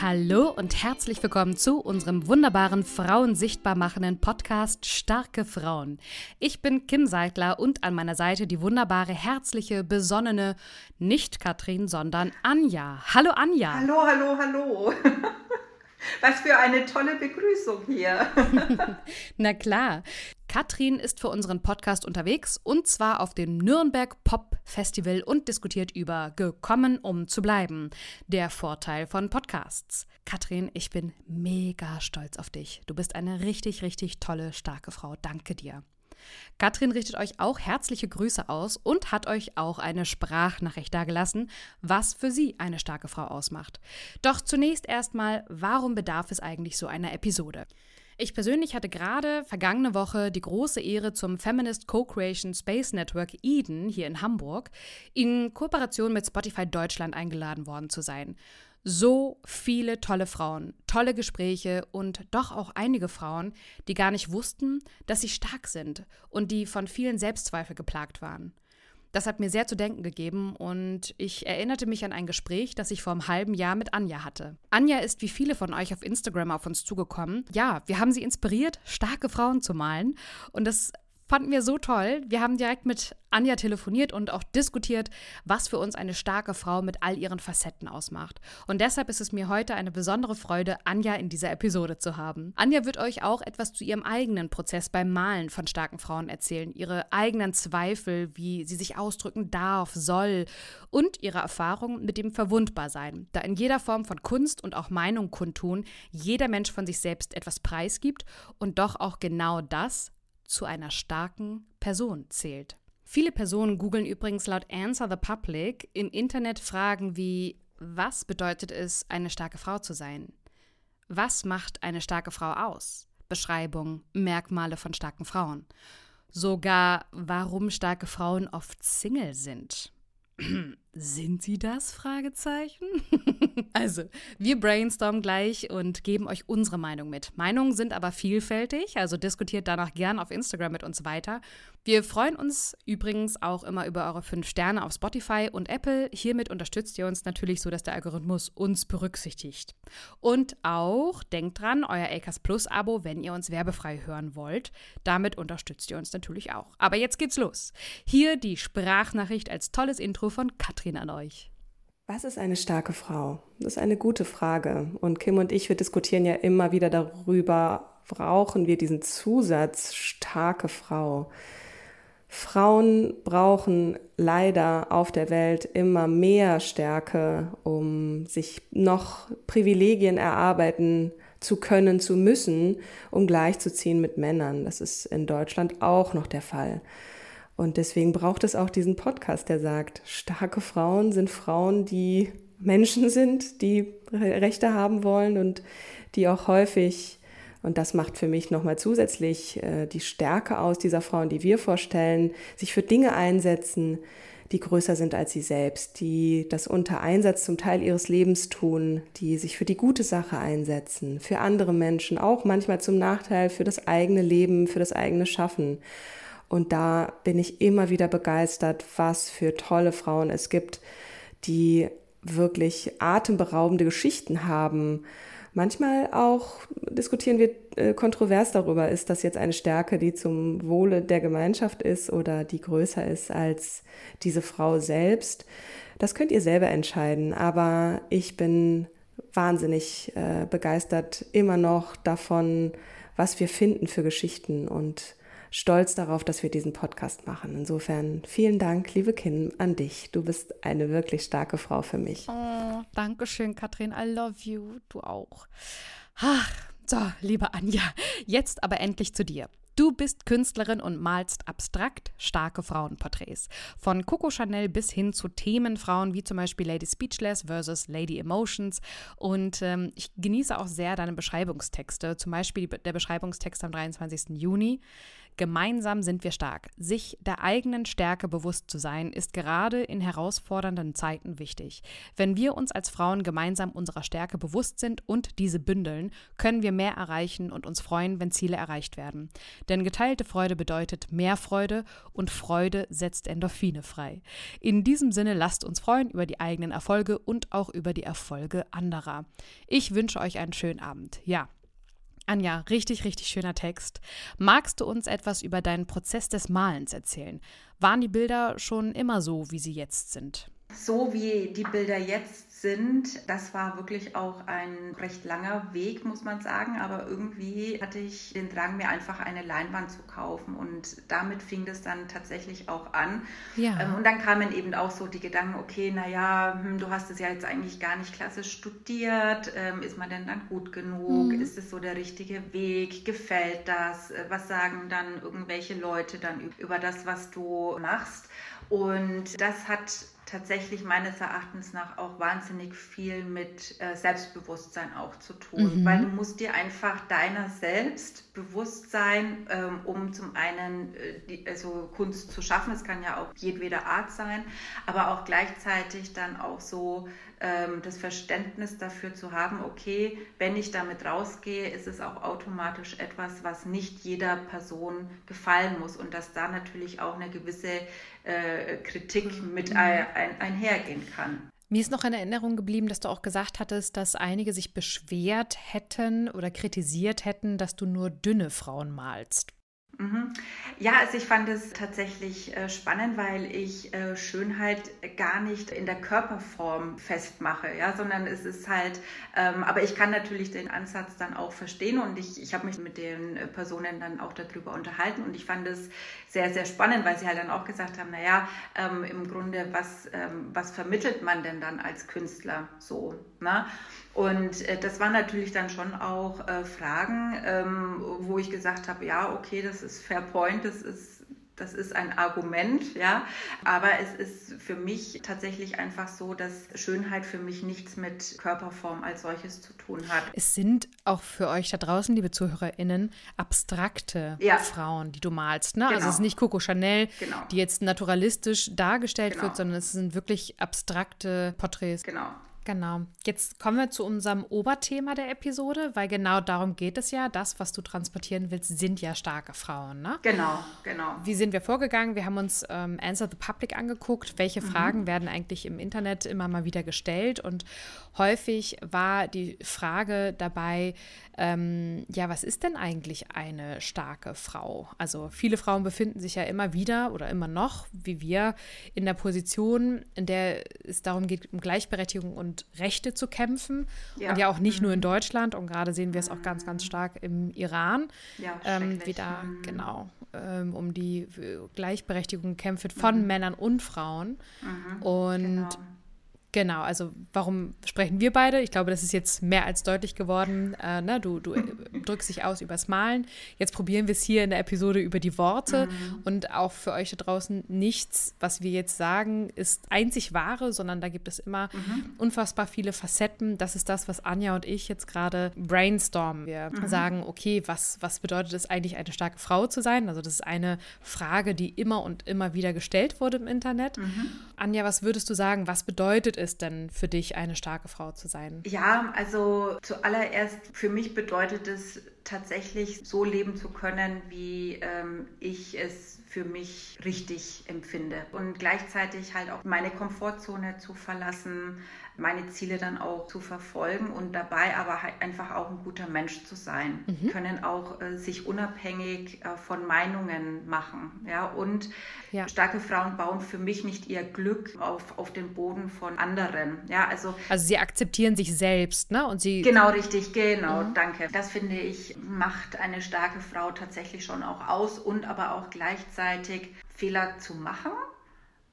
Hallo und herzlich willkommen zu unserem wunderbaren Frauen sichtbar machenden Podcast Starke Frauen. Ich bin Kim Seidler und an meiner Seite die wunderbare, herzliche, besonnene, nicht Katrin, sondern Anja. Hallo Anja. Hallo, hallo, hallo. Was für eine tolle Begrüßung hier. Na klar. Katrin ist für unseren Podcast unterwegs und zwar auf dem Nürnberg Pop Festival und diskutiert über Gekommen, um zu bleiben. Der Vorteil von Podcasts. Katrin, ich bin mega stolz auf dich. Du bist eine richtig, richtig tolle, starke Frau. Danke dir. Katrin richtet euch auch herzliche Grüße aus und hat euch auch eine Sprachnachricht dargelassen, was für sie eine starke Frau ausmacht. Doch zunächst erstmal, warum bedarf es eigentlich so einer Episode? Ich persönlich hatte gerade vergangene Woche die große Ehre, zum Feminist Co-Creation Space Network Eden hier in Hamburg in Kooperation mit Spotify Deutschland eingeladen worden zu sein. So viele tolle Frauen, tolle Gespräche und doch auch einige Frauen, die gar nicht wussten, dass sie stark sind und die von vielen Selbstzweifel geplagt waren. Das hat mir sehr zu denken gegeben und ich erinnerte mich an ein Gespräch, das ich vor einem halben Jahr mit Anja hatte. Anja ist wie viele von euch auf Instagram auf uns zugekommen. Ja, wir haben sie inspiriert, starke Frauen zu malen und das fanden wir so toll. Wir haben direkt mit Anja telefoniert und auch diskutiert, was für uns eine starke Frau mit all ihren Facetten ausmacht. Und deshalb ist es mir heute eine besondere Freude, Anja in dieser Episode zu haben. Anja wird euch auch etwas zu ihrem eigenen Prozess beim Malen von starken Frauen erzählen, ihre eigenen Zweifel, wie sie sich ausdrücken darf, soll und ihre Erfahrungen mit dem Verwundbarsein, da in jeder Form von Kunst und auch Meinung kundtun jeder Mensch von sich selbst etwas preisgibt und doch auch genau das zu einer starken Person zählt. Viele Personen googeln übrigens laut Answer the Public im Internet Fragen wie was bedeutet es, eine starke Frau zu sein? Was macht eine starke Frau aus? Beschreibung, Merkmale von starken Frauen. Sogar, warum starke Frauen oft Single sind. Sind sie das? Fragezeichen. also, wir brainstormen gleich und geben euch unsere Meinung mit. Meinungen sind aber vielfältig, also diskutiert danach gern auf Instagram mit uns weiter. Wir freuen uns übrigens auch immer über eure 5 Sterne auf Spotify und Apple. Hiermit unterstützt ihr uns natürlich so, dass der Algorithmus uns berücksichtigt. Und auch denkt dran, euer Acast Plus Abo, wenn ihr uns werbefrei hören wollt. Damit unterstützt ihr uns natürlich auch. Aber jetzt geht's los. Hier die Sprachnachricht als tolles Intro von Katrin. Katrin, an euch. Was ist eine starke Frau? Das ist eine gute Frage. Und Kim und ich, wir diskutieren ja immer wieder darüber, brauchen wir diesen Zusatz starke Frau? Frauen brauchen leider auf der Welt immer mehr Stärke, um sich noch Privilegien erarbeiten zu können, zu müssen, um gleichzuziehen mit Männern. Das ist in Deutschland auch noch der Fall. Und deswegen braucht es auch diesen Podcast, der sagt, starke Frauen sind Frauen, die Menschen sind, die Rechte haben wollen und die auch häufig, und das macht für mich nochmal zusätzlich äh, die Stärke aus dieser Frauen, die wir vorstellen, sich für Dinge einsetzen, die größer sind als sie selbst, die das unter Einsatz zum Teil ihres Lebens tun, die sich für die gute Sache einsetzen, für andere Menschen, auch manchmal zum Nachteil für das eigene Leben, für das eigene Schaffen. Und da bin ich immer wieder begeistert, was für tolle Frauen es gibt, die wirklich atemberaubende Geschichten haben. Manchmal auch diskutieren wir äh, kontrovers darüber, ist das jetzt eine Stärke, die zum Wohle der Gemeinschaft ist oder die größer ist als diese Frau selbst. Das könnt ihr selber entscheiden, aber ich bin wahnsinnig äh, begeistert immer noch davon, was wir finden für Geschichten und stolz darauf, dass wir diesen Podcast machen. Insofern vielen Dank, liebe Kim, an dich. Du bist eine wirklich starke Frau für mich. Oh, Dankeschön, Katrin. I love you. Du auch. Ach, so, liebe Anja, jetzt aber endlich zu dir. Du bist Künstlerin und malst abstrakt starke Frauenporträts. Von Coco Chanel bis hin zu Themenfrauen wie zum Beispiel Lady Speechless versus Lady Emotions. Und ähm, ich genieße auch sehr deine Beschreibungstexte, zum Beispiel der Beschreibungstext am 23. Juni. Gemeinsam sind wir stark. Sich der eigenen Stärke bewusst zu sein, ist gerade in herausfordernden Zeiten wichtig. Wenn wir uns als Frauen gemeinsam unserer Stärke bewusst sind und diese bündeln, können wir mehr erreichen und uns freuen, wenn Ziele erreicht werden. Denn geteilte Freude bedeutet mehr Freude und Freude setzt Endorphine frei. In diesem Sinne lasst uns freuen über die eigenen Erfolge und auch über die Erfolge anderer. Ich wünsche euch einen schönen Abend. Ja, Anja, richtig, richtig schöner Text. Magst du uns etwas über deinen Prozess des Malens erzählen? Waren die Bilder schon immer so, wie sie jetzt sind? So wie die Bilder jetzt sind. Das war wirklich auch ein recht langer Weg, muss man sagen. Aber irgendwie hatte ich den Drang, mir einfach eine Leinwand zu kaufen. Und damit fing das dann tatsächlich auch an. Ja. Ähm, und dann kamen eben auch so die Gedanken, okay, naja, hm, du hast es ja jetzt eigentlich gar nicht klassisch studiert. Ähm, ist man denn dann gut genug? Mhm. Ist es so der richtige Weg? Gefällt das? Was sagen dann irgendwelche Leute dann über das, was du machst? Und das hat tatsächlich meines Erachtens nach auch wahnsinnig viel mit äh, Selbstbewusstsein auch zu tun, mhm. weil du musst dir einfach deiner selbst bewusst sein, ähm, um zum einen äh, die, also Kunst zu schaffen. Es kann ja auch jedweder Art sein, aber auch gleichzeitig dann auch so das Verständnis dafür zu haben, okay, wenn ich damit rausgehe, ist es auch automatisch etwas, was nicht jeder Person gefallen muss und dass da natürlich auch eine gewisse äh, Kritik mit mhm. ein, ein, einhergehen kann. Mir ist noch in Erinnerung geblieben, dass du auch gesagt hattest, dass einige sich beschwert hätten oder kritisiert hätten, dass du nur dünne Frauen malst. Mhm. Ja, also ich fand es tatsächlich äh, spannend, weil ich äh, Schönheit gar nicht in der Körperform festmache, ja, sondern es ist halt, ähm, aber ich kann natürlich den Ansatz dann auch verstehen und ich, ich habe mich mit den äh, Personen dann auch darüber unterhalten und ich fand es sehr, sehr spannend, weil sie halt dann auch gesagt haben, naja, ähm, im Grunde, was, ähm, was vermittelt man denn dann als Künstler so, ne? Und äh, das waren natürlich dann schon auch äh, Fragen, ähm, wo ich gesagt habe, ja, okay, das ist Fair Point, das ist das ist ein Argument, ja. Aber es ist für mich tatsächlich einfach so, dass Schönheit für mich nichts mit Körperform als solches zu tun hat. Es sind auch für euch da draußen, liebe ZuhörerInnen, abstrakte ja. Frauen, die du malst. Ne? Genau. Also es ist nicht Coco Chanel, genau. die jetzt naturalistisch dargestellt genau. wird, sondern es sind wirklich abstrakte Porträts. Genau. Genau. Jetzt kommen wir zu unserem Oberthema der Episode, weil genau darum geht es ja. Das, was du transportieren willst, sind ja starke Frauen, ne? Genau, genau. Wie sind wir vorgegangen? Wir haben uns ähm, Answer the Public angeguckt. Welche mhm. Fragen werden eigentlich im Internet immer mal wieder gestellt? Und häufig war die Frage dabei, ähm, ja, was ist denn eigentlich eine starke Frau? Also viele Frauen befinden sich ja immer wieder oder immer noch, wie wir, in der Position, in der es darum geht, um Gleichberechtigung und Rechte zu kämpfen. Ja. Und ja auch nicht mhm. nur in mhm. Deutschland und gerade sehen wir es auch ganz, ganz stark im Iran, ja, ähm, wie da mhm. genau ähm, um die Gleichberechtigung kämpft von mhm. Männern und Frauen. Mhm. Und genau. Genau, also warum sprechen wir beide? Ich glaube, das ist jetzt mehr als deutlich geworden. Äh, ne? Du, du drückst dich aus übers Malen. Jetzt probieren wir es hier in der Episode über die Worte. Mhm. Und auch für euch da draußen nichts, was wir jetzt sagen, ist einzig wahre, sondern da gibt es immer mhm. unfassbar viele Facetten. Das ist das, was Anja und ich jetzt gerade brainstormen. Wir mhm. sagen, okay, was, was bedeutet es eigentlich, eine starke Frau zu sein? Also das ist eine Frage, die immer und immer wieder gestellt wurde im Internet. Mhm. Anja, was würdest du sagen, was bedeutet es? Ist denn für dich, eine starke Frau zu sein? Ja, also zuallererst für mich bedeutet es tatsächlich so leben zu können, wie ähm, ich es für mich richtig empfinde. Und gleichzeitig halt auch meine Komfortzone zu verlassen, meine Ziele dann auch zu verfolgen und dabei aber halt einfach auch ein guter Mensch zu sein. Mhm. Können auch äh, sich unabhängig äh, von Meinungen machen. Ja? Und ja. starke Frauen bauen für mich nicht ihr Glück auf, auf den Boden von anderen. Ja, also, also sie akzeptieren sich selbst, ne? Und sie genau richtig, genau, mhm. danke. Das finde ich macht eine starke Frau tatsächlich schon auch aus und aber auch gleichzeitig Fehler zu machen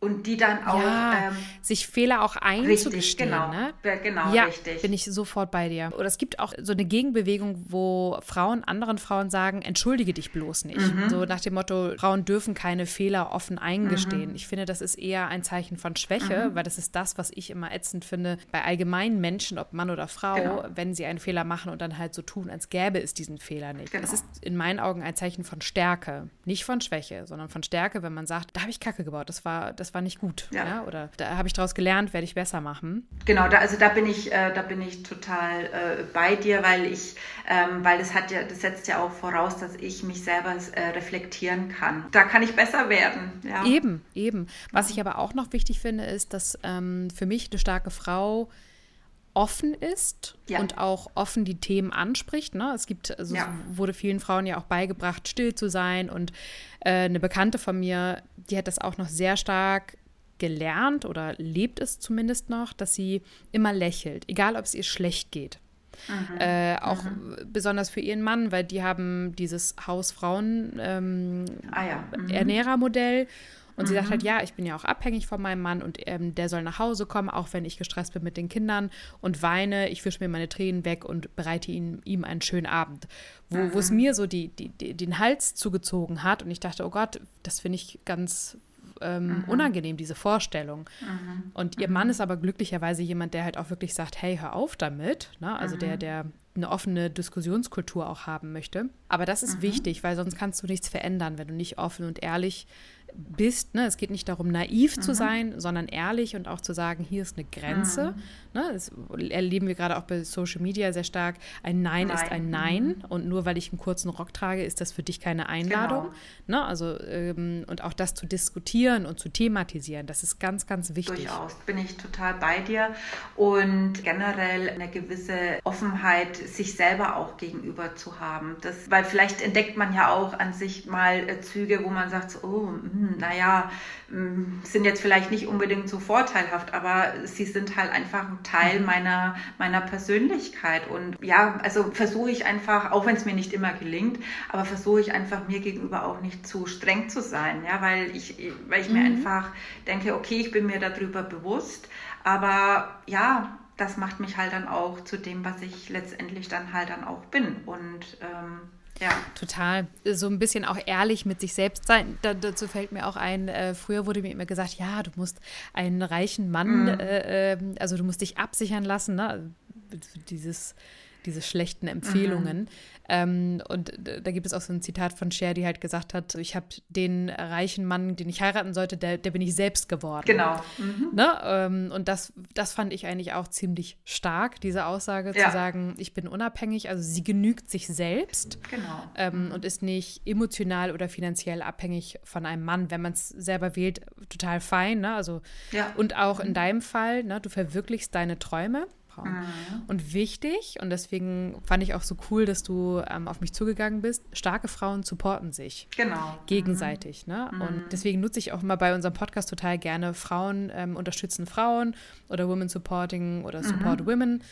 und die dann auch ja, ähm, sich Fehler auch einzugestehen. Richtig, genau, ne? genau ja, richtig. bin ich sofort bei dir. Oder es gibt auch so eine Gegenbewegung, wo Frauen anderen Frauen sagen, entschuldige dich bloß nicht. Mhm. So nach dem Motto, Frauen dürfen keine Fehler offen eingestehen. Mhm. Ich finde, das ist eher ein Zeichen von Schwäche, mhm. weil das ist das, was ich immer ätzend finde bei allgemeinen Menschen, ob Mann oder Frau, genau. wenn sie einen Fehler machen und dann halt so tun, als gäbe es diesen Fehler nicht. Genau. Es ist in meinen Augen ein Zeichen von Stärke, nicht von Schwäche, sondern von Stärke, wenn man sagt, da habe ich Kacke gebaut, das war, das war nicht gut. Ja. ja? Oder da habe ich daraus gelernt, werde ich besser machen. Genau, da, also da bin ich, äh, da bin ich total äh, bei dir, weil ich, ähm, weil das hat ja, das setzt ja auch voraus, dass ich mich selber äh, reflektieren kann. Da kann ich besser werden. Ja. Eben, eben. Was ich aber auch noch wichtig finde, ist, dass ähm, für mich eine starke Frau offen ist ja. und auch offen die Themen anspricht. Ne? Es gibt, also ja. es wurde vielen Frauen ja auch beigebracht, still zu sein. Und äh, eine Bekannte von mir, die hat das auch noch sehr stark gelernt oder lebt es zumindest noch, dass sie immer lächelt, egal ob es ihr schlecht geht. Mhm. Äh, auch mhm. besonders für ihren Mann, weil die haben dieses Hausfrauen-Ernährermodell. Ähm, ah, ja. mhm. Und sie sagt halt, mhm. ja, ich bin ja auch abhängig von meinem Mann und ähm, der soll nach Hause kommen, auch wenn ich gestresst bin mit den Kindern und weine. Ich wische mir meine Tränen weg und bereite ihn, ihm einen schönen Abend. Wo mhm. es mir so die, die, die, den Hals zugezogen hat und ich dachte, oh Gott, das finde ich ganz ähm, mhm. unangenehm, diese Vorstellung. Mhm. Und ihr Mann ist aber glücklicherweise jemand, der halt auch wirklich sagt, hey, hör auf damit. Ne? Also der, der eine offene Diskussionskultur auch haben möchte. Aber das ist wichtig, weil sonst kannst du nichts verändern, wenn du nicht offen und ehrlich bist. Ne? Es geht nicht darum, naiv mhm. zu sein, sondern ehrlich und auch zu sagen, hier ist eine Grenze. Mhm. Ne? Das erleben wir gerade auch bei Social Media sehr stark. Ein Nein, Nein. ist ein Nein. Mhm. Und nur weil ich einen kurzen Rock trage, ist das für dich keine Einladung. Genau. Ne? Also, ähm, und auch das zu diskutieren und zu thematisieren, das ist ganz, ganz wichtig. Durchaus bin ich total bei dir. Und generell eine gewisse Offenheit sich selber auch gegenüber zu haben. Das, weil vielleicht entdeckt man ja auch an sich mal äh, Züge, wo man sagt, so, oh, mh, hm, naja, hm, sind jetzt vielleicht nicht unbedingt so vorteilhaft, aber sie sind halt einfach ein Teil mhm. meiner, meiner Persönlichkeit. Und ja, also versuche ich einfach, auch wenn es mir nicht immer gelingt, aber versuche ich einfach mir gegenüber auch nicht zu streng zu sein, ja, weil ich, weil ich mhm. mir einfach denke, okay, ich bin mir darüber bewusst, aber ja, das macht mich halt dann auch zu dem, was ich letztendlich dann halt dann auch bin. Und ähm, ja. Total. So ein bisschen auch ehrlich mit sich selbst sein. Da, dazu fällt mir auch ein, äh, früher wurde mir immer gesagt, ja, du musst einen reichen Mann, mhm. äh, ähm, also du musst dich absichern lassen, ne? Dieses, diese schlechten Empfehlungen. Mhm. Ähm, und da gibt es auch so ein Zitat von Cher, die halt gesagt hat, ich habe den reichen Mann, den ich heiraten sollte, der, der bin ich selbst geworden. Genau. Mhm. Ne? Ähm, und das, das fand ich eigentlich auch ziemlich stark, diese Aussage ja. zu sagen, ich bin unabhängig. Also sie genügt sich selbst genau. ähm, mhm. und ist nicht emotional oder finanziell abhängig von einem Mann. Wenn man es selber wählt, total fein. Ne? Also, ja. Und auch in mhm. deinem Fall, ne? du verwirklichst deine Träume. Frauen. Mhm. Und wichtig, und deswegen fand ich auch so cool, dass du ähm, auf mich zugegangen bist, starke Frauen supporten sich. Genau. Gegenseitig. Ne? Mhm. Ne? Und deswegen nutze ich auch immer bei unserem Podcast total gerne Frauen ähm, unterstützen Frauen oder Women Supporting oder Support mhm. Women,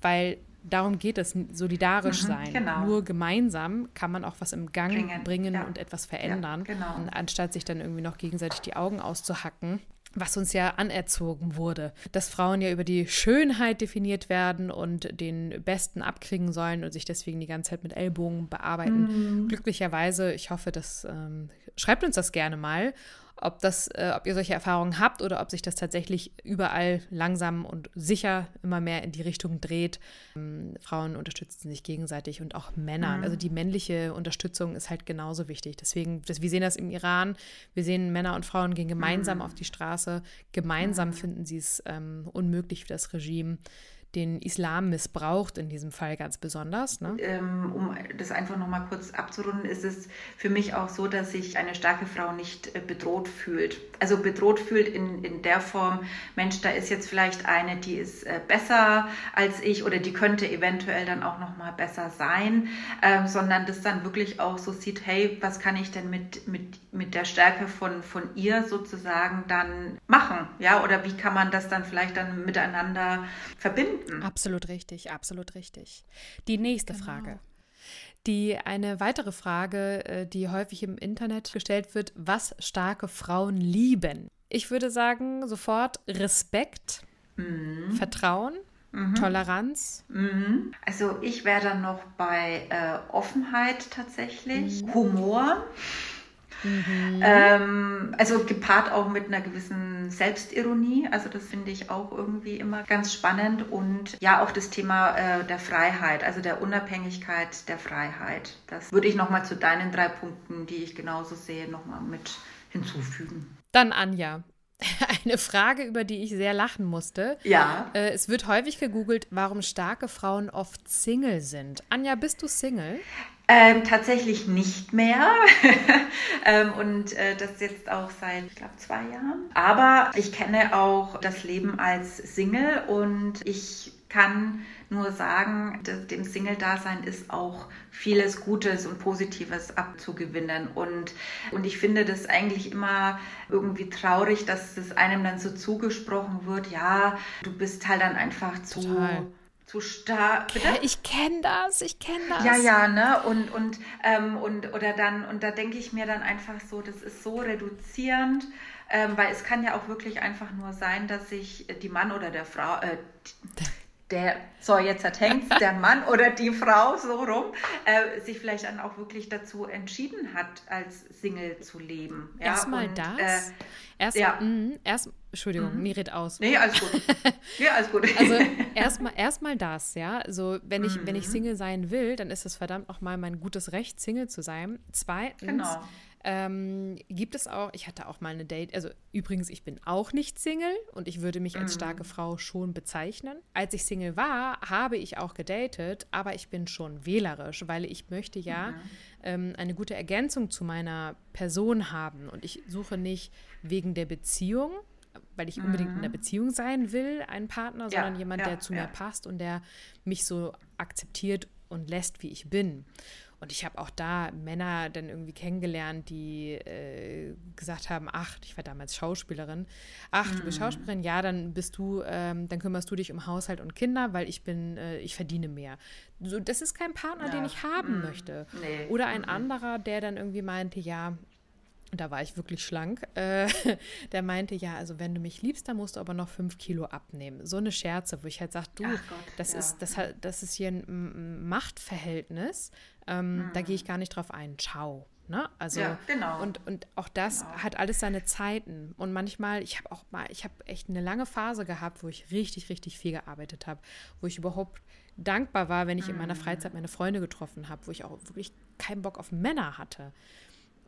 weil darum geht es, solidarisch mhm, sein. Genau. Nur gemeinsam kann man auch was im Gang bringen, bringen ja. und etwas verändern, ja, genau. anstatt sich dann irgendwie noch gegenseitig die Augen auszuhacken was uns ja anerzogen wurde, dass Frauen ja über die Schönheit definiert werden und den Besten abkriegen sollen und sich deswegen die ganze Zeit mit Ellbogen bearbeiten. Mhm. Glücklicherweise, ich hoffe, dass ähm, schreibt uns das gerne mal, ob, das, äh, ob ihr solche Erfahrungen habt oder ob sich das tatsächlich überall langsam und sicher immer mehr in die Richtung dreht. Ähm, Frauen unterstützen sich gegenseitig und auch Männer. Mhm. Also die männliche Unterstützung ist halt genauso wichtig. Deswegen, das, wir sehen das im Iran. Wir sehen Männer und Frauen gehen gemeinsam mhm. auf die Straße. Gemeinsam mhm. finden sie es ähm, unmöglich für das Regime den Islam missbraucht, in diesem Fall ganz besonders. Ne? Ähm, um das einfach nochmal kurz abzurunden, ist es für mich auch so, dass sich eine starke Frau nicht äh, bedroht fühlt. Also bedroht fühlt in, in der Form, Mensch, da ist jetzt vielleicht eine, die ist äh, besser als ich oder die könnte eventuell dann auch nochmal besser sein, ähm, sondern das dann wirklich auch so sieht, hey, was kann ich denn mit, mit, mit der Stärke von, von ihr sozusagen dann machen? Ja, oder wie kann man das dann vielleicht dann miteinander verbinden? Absolut richtig, absolut richtig. Die nächste genau. Frage. Die eine weitere Frage, äh, die häufig im Internet gestellt wird, was starke Frauen lieben. Ich würde sagen, sofort Respekt, mhm. Vertrauen, Mhm. Toleranz? Mhm. Also ich wäre dann noch bei äh, Offenheit tatsächlich, mhm. Humor. Mhm. Ähm, also gepaart auch mit einer gewissen Selbstironie. Also das finde ich auch irgendwie immer ganz spannend. Und ja, auch das Thema äh, der Freiheit, also der Unabhängigkeit der Freiheit. Das würde ich nochmal zu deinen drei Punkten, die ich genauso sehe, nochmal mit hinzufügen. Dann Anja, eine Frage, über die ich sehr lachen musste. Ja. Äh, es wird häufig gegoogelt, warum starke Frauen oft Single sind. Anja, bist du Single? Ähm, tatsächlich nicht mehr. ähm, und äh, das jetzt auch seit, ich glaube, zwei Jahren. Aber ich kenne auch das Leben als Single und ich kann nur sagen, dem Single-Dasein ist auch vieles Gutes und Positives abzugewinnen. Und, und ich finde das eigentlich immer irgendwie traurig, dass es einem dann so zugesprochen wird, ja, du bist halt dann einfach zu. Total zu stark. Bitte? Ich kenne das, ich kenne das. Ja, ja, ne? Und, und, ähm, und oder dann, und da denke ich mir dann einfach so, das ist so reduzierend, ähm, weil es kann ja auch wirklich einfach nur sein, dass sich die Mann oder der Frau, äh, der, so jetzt hat hängt der Mann oder die Frau so rum, äh, sich vielleicht dann auch wirklich dazu entschieden hat, als Single zu leben. Ja? Erstmal das. Äh, erst, ja. mh, erst, Entschuldigung, mhm. nee, red aus. Nee, alles gut. nee, alles gut. also erstmal erstmal das, ja. Also wenn ich, mhm. wenn ich. Single sein will, dann ist es verdammt nochmal mein gutes Recht, Single zu sein. Zweitens, genau ähm, gibt es auch, ich hatte auch mal eine Date, also übrigens, ich bin auch nicht Single und ich würde mich als mhm. starke Frau schon bezeichnen. Als ich Single war, habe ich auch gedatet, aber ich bin schon wählerisch, weil ich möchte ja mhm. ähm, eine gute Ergänzung zu meiner Person haben und ich suche nicht wegen der Beziehung, weil ich unbedingt in der mhm. Beziehung sein will, einen Partner, ja, sondern jemand, ja, der zu ja. mir passt und der mich so akzeptiert und lässt, wie ich bin. Und ich habe auch da Männer dann irgendwie kennengelernt, die äh, gesagt haben, ach, ich war damals Schauspielerin, ach, du bist mhm. Schauspielerin, ja, dann bist du, ähm, dann kümmerst du dich um Haushalt und Kinder, weil ich bin, äh, ich verdiene mehr. So, das ist kein Partner, ja. den ich haben mm. möchte. Nee. Oder ein mm. anderer, der dann irgendwie meinte, ja, da war ich wirklich schlank, äh, der meinte, ja, also wenn du mich liebst, dann musst du aber noch fünf Kilo abnehmen. So eine Scherze, wo ich halt sage, du, Gott, das, ja. ist, das, das ist hier ein Machtverhältnis, ähm, mhm. Da gehe ich gar nicht drauf ein. Ciao. Ne? Also ja, genau. und, und auch das genau. hat alles seine Zeiten. Und manchmal, ich habe auch mal, ich habe echt eine lange Phase gehabt, wo ich richtig, richtig viel gearbeitet habe, wo ich überhaupt dankbar war, wenn ich mhm. in meiner mhm. Freizeit meine Freunde getroffen habe, wo ich auch wirklich keinen Bock auf Männer hatte.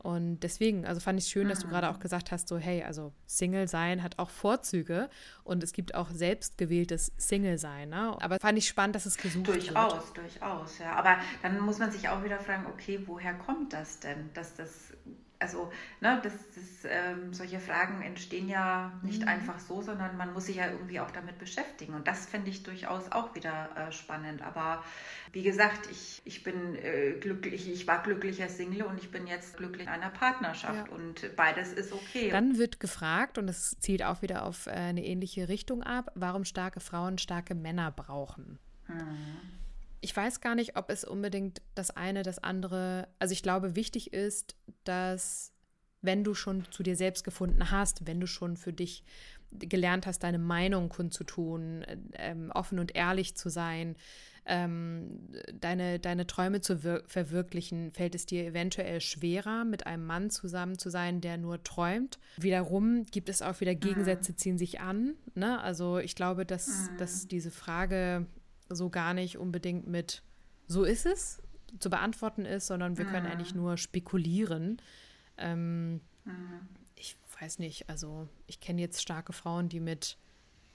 Und deswegen, also fand ich es schön, dass du gerade auch gesagt hast, so hey, also Single sein hat auch Vorzüge und es gibt auch selbstgewähltes Single sein. Ne? Aber fand ich spannend, dass es gesucht durchaus, wird. Durchaus, durchaus, ja. Aber dann muss man sich auch wieder fragen, okay, woher kommt das denn, dass das also ne, das, das, ähm, solche Fragen entstehen ja nicht mhm. einfach so, sondern man muss sich ja irgendwie auch damit beschäftigen. Und das fände ich durchaus auch wieder äh, spannend. Aber wie gesagt, ich, ich bin äh, glücklich, ich war glücklicher Single und ich bin jetzt glücklich in einer Partnerschaft. Ja. Und beides ist okay. Dann wird gefragt, und das zielt auch wieder auf äh, eine ähnliche Richtung ab, warum starke Frauen starke Männer brauchen. Mhm ich weiß gar nicht, ob es unbedingt das eine, das andere, also ich glaube, wichtig ist, dass wenn du schon zu dir selbst gefunden hast, wenn du schon für dich gelernt hast, deine Meinung kundzutun, ähm, offen und ehrlich zu sein, ähm, deine, deine Träume zu verwirklichen, fällt es dir eventuell schwerer, mit einem Mann zusammen zu sein, der nur träumt. Wiederum gibt es auch wieder Gegensätze, ziehen sich an. Ne? Also ich glaube, dass, mhm. dass diese Frage so gar nicht unbedingt mit so ist es zu beantworten ist, sondern wir können mhm. eigentlich nur spekulieren. Ähm, mhm. Ich weiß nicht, also ich kenne jetzt starke Frauen, die mit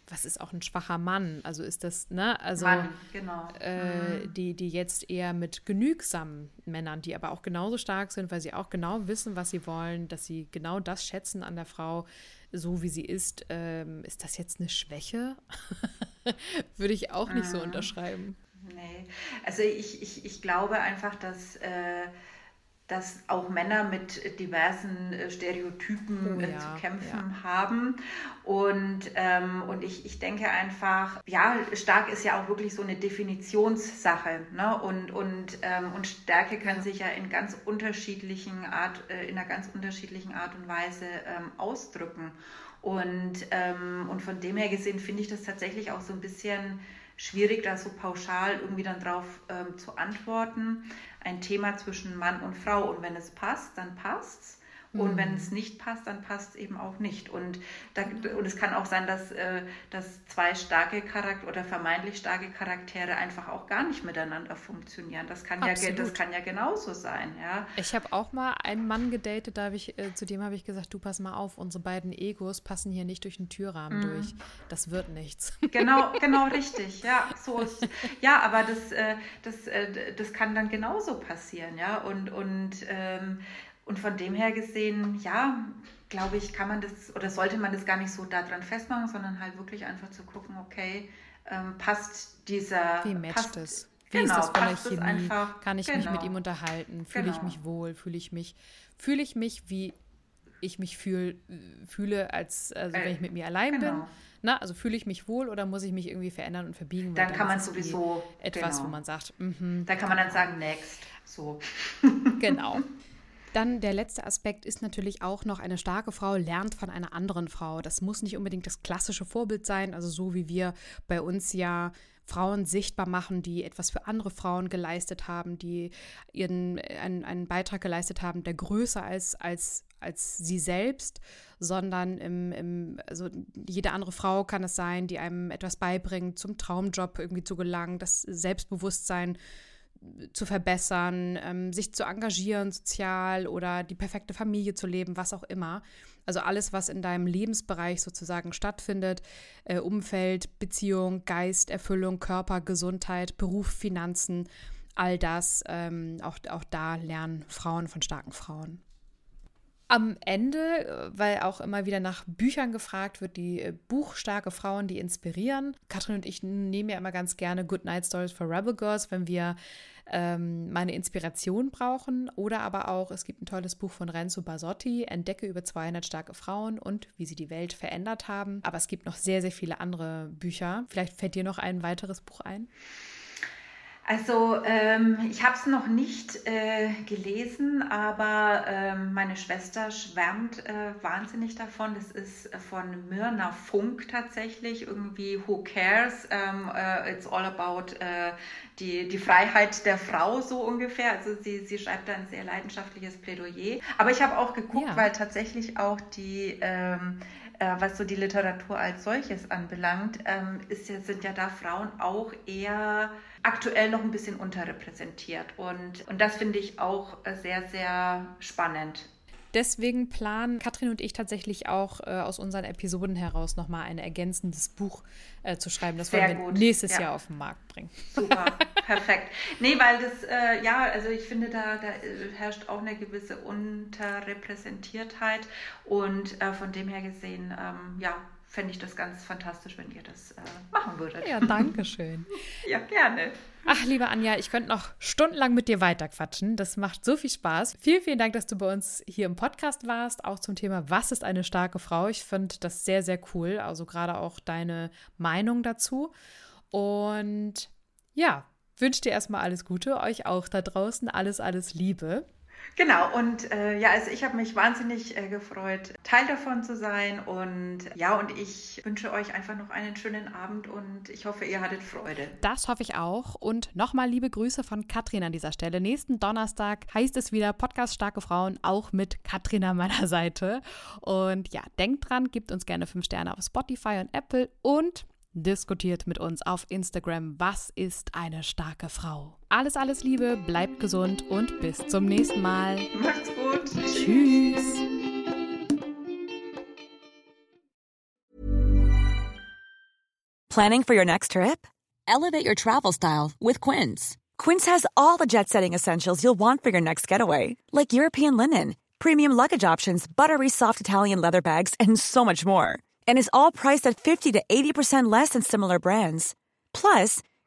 was ist auch ein schwacher Mann? Also ist das, ne, also Mann, genau. äh, Mhm. die, die jetzt eher mit genügsamen Männern, die aber auch genauso stark sind, weil sie auch genau wissen, was sie wollen, dass sie genau das schätzen an der Frau, so wie sie ist. Ähm, ist das jetzt eine Schwäche? Würde ich auch nicht so Mhm. unterschreiben. Nee, also ich, ich, ich glaube einfach, dass, äh, dass auch Männer mit diversen äh, Stereotypen Oh äh, ja, zu kämpfen haben. Und, ähm, und ich, ich denke einfach, ja, stark ist ja auch wirklich so eine Definitionssache. Ne? Und, und, ähm, und Stärke kann sich ja in ganz unterschiedlichen Art, äh, in einer ganz unterschiedlichen Art und Weise ähm, ausdrücken. Und, ähm, und von dem her gesehen finde ich das tatsächlich auch so ein bisschen schwierig, da so pauschal irgendwie dann drauf ähm, zu antworten. Ein Thema zwischen Mann und Frau. Und wenn es passt, dann passt's. Und wenn es nicht passt, dann passt es eben auch nicht. Und, da, und es kann auch sein, dass, äh, dass zwei starke Charakter oder vermeintlich starke Charaktere einfach auch gar nicht miteinander funktionieren. Das kann, ja, das kann ja genauso sein. Ja? Ich habe auch mal einen Mann gedatet, da ich, äh, zu dem habe ich gesagt, du pass mal auf, unsere beiden Egos passen hier nicht durch den Türrahmen Mhm. durch. Das wird nichts. Genau, genau richtig. Ja, so ist. Ja, aber das, äh, das, äh, das kann dann genauso passieren, ja. Und, und, ähm, und von dem her gesehen, ja, glaube ich, kann man das oder sollte man das gar nicht so daran festmachen, sondern halt wirklich einfach zu gucken, okay, ähm, passt dieser. Wie matcht passt, es? Wie genau, ist das von der Chemie? einfach. Kann ich mich mit Genau. ihm unterhalten? Fühle ich Genau. mich wohl? Fühle ich mich, fühle ich mich, wie ich mich fühl, fühle, als also wenn Äh, ich mit mir allein bin? genau. Na, also fühle ich mich wohl oder muss ich mich irgendwie verändern und verbiegen? Dann Weil kann man eh sowieso, etwas, genau. wo man sagt, mhm, Da kann man dann sagen, next. So. Genau. Dann der letzte Aspekt ist natürlich auch noch, eine starke Frau lernt von einer anderen Frau. Das muss nicht unbedingt das klassische Vorbild sein, also so wie wir bei uns ja Frauen sichtbar machen, die etwas für andere Frauen geleistet haben, die ihren einen, einen Beitrag geleistet haben, der größer als, als, als sie selbst, sondern im, im, also jede andere Frau kann es sein, die einem etwas beibringt, zum Traumjob irgendwie zu gelangen, das Selbstbewusstsein zu verbessern, ähm, sich zu engagieren sozial oder die perfekte Familie zu leben, was auch immer. Also alles, was in deinem Lebensbereich sozusagen stattfindet, äh, Umfeld, Beziehung, Geist, Erfüllung, Körper, Gesundheit, Beruf, Finanzen, all das, ähm, auch, auch da lernen Frauen von starken Frauen. Am Ende, äh, weil auch immer wieder nach Büchern gefragt wird, die äh, buchstarke Frauen, die inspirieren. Katrin und ich nehmen ja immer ganz gerne Good Night Stories for Rebel Girls, wenn wir ähm, meine Inspiration brauchen. Oder aber auch, es gibt ein tolles Buch von Renzo Basotti, Entdecke über 200 starke Frauen und wie sie die Welt verändert haben. Aber es gibt noch sehr, sehr viele andere Bücher. Vielleicht fällt dir noch ein weiteres Buch ein? Also ähm, ich habe es noch nicht äh, gelesen, aber ähm, meine Schwester schwärmt äh, wahnsinnig davon. Das ist von Myrna Funk tatsächlich, irgendwie Who Cares? Ähm, äh, it's all about äh, die, die Freiheit der Frau so ungefähr. Also sie, sie schreibt da ein sehr leidenschaftliches Plädoyer. Aber ich habe auch geguckt, Ja. weil tatsächlich auch die... Äh, was so die Literatur als solches anbelangt, ähm, ist sind ja da Frauen auch eher aktuell noch ein bisschen unterrepräsentiert. Und, und das finde ich auch äh, sehr, sehr spannend. Deswegen planen Katrin und ich tatsächlich auch äh, aus unseren Episoden heraus nochmal ein ergänzendes Buch äh, zu schreiben. Das Sehr wollen wir gut, nächstes ja. Jahr auf den Markt bringen. Super, perfekt. Nee, weil das, äh, ja, also ich finde, da, da äh, herrscht auch eine gewisse Unterrepräsentiertheit. Und äh, von dem her gesehen, ähm, ja, fände ich das ganz fantastisch, wenn ihr das äh, machen würdet. Ja, danke schön. ja, gerne. Ach, liebe Anja, ich könnte noch stundenlang mit dir weiterquatschen. Das macht so viel Spaß. Vielen, vielen Dank, dass du bei uns hier im Podcast warst, auch zum Thema Was ist eine starke Frau? Ich finde das sehr, sehr cool. Also gerade auch deine Meinung dazu. Und ja, wünsche dir erstmal alles Gute, euch auch da draußen alles, alles Liebe. Genau, und äh, ja, also ich habe mich wahnsinnig äh, gefreut, Teil davon zu sein. Und ja, und ich wünsche euch einfach noch einen schönen Abend und ich hoffe, ihr hattet Freude. Das hoffe ich auch. Und nochmal liebe Grüße von Katrin an dieser Stelle. Nächsten Donnerstag heißt es wieder Podcast Starke Frauen, auch mit Katrin an meiner Seite. Und ja, denkt dran, gebt uns gerne fünf Sterne auf Spotify und Apple und diskutiert mit uns auf Instagram, was ist eine starke Frau. Alles, alles Liebe, bleibt gesund und bis zum nächsten Mal. Macht's gut. Tschüss. Planning for your next trip? Elevate your travel style with Quince. Quince has all the jet setting essentials you'll want for your next getaway, like European linen, premium luggage options, buttery soft Italian leather bags, and so much more. And is all priced at 50 to 80% less than similar brands. Plus,